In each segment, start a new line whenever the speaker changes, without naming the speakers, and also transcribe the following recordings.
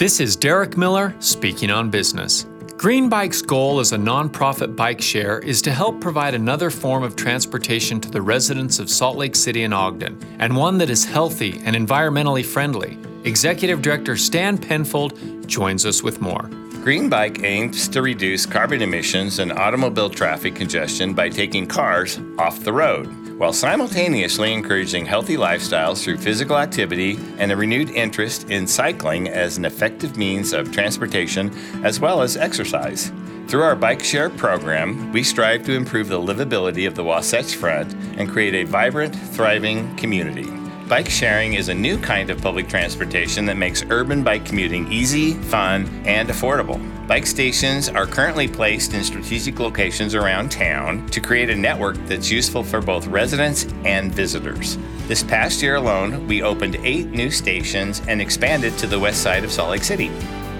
This is Derek Miller speaking on business. Green Bike's goal as a nonprofit bike share is to help provide another form of transportation to the residents of Salt Lake City and Ogden, and one that is healthy and environmentally friendly. Executive Director Stan Penfold joins us with more.
Green Bike aims to reduce carbon emissions and automobile traffic congestion by taking cars off the road while simultaneously encouraging healthy lifestyles through physical activity and a renewed interest in cycling as an effective means of transportation as well as exercise. Through our Bike Share program, we strive to improve the livability of the Wasatch Front and create a vibrant, thriving community. Bike sharing is a new kind of public transportation that makes urban bike commuting easy, fun, and affordable. Bike stations are currently placed in strategic locations around town to create a network that's useful for both residents and visitors. This past year alone, we opened eight new stations and expanded to the west side of Salt Lake City.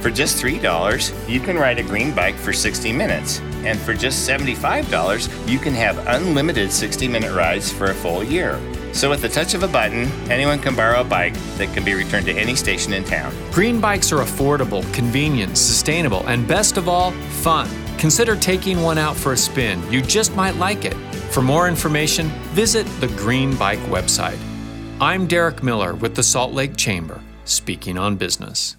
For just $3, you can ride a green bike for 60 minutes. And for just $75, you can have unlimited 60 minute rides for a full year. So, with the touch of a button, anyone can borrow a bike that can be returned to any station in town.
Green bikes are affordable, convenient, sustainable, and best of all, fun. Consider taking one out for a spin. You just might like it. For more information, visit the Green Bike website. I'm Derek Miller with the Salt Lake Chamber, speaking on business.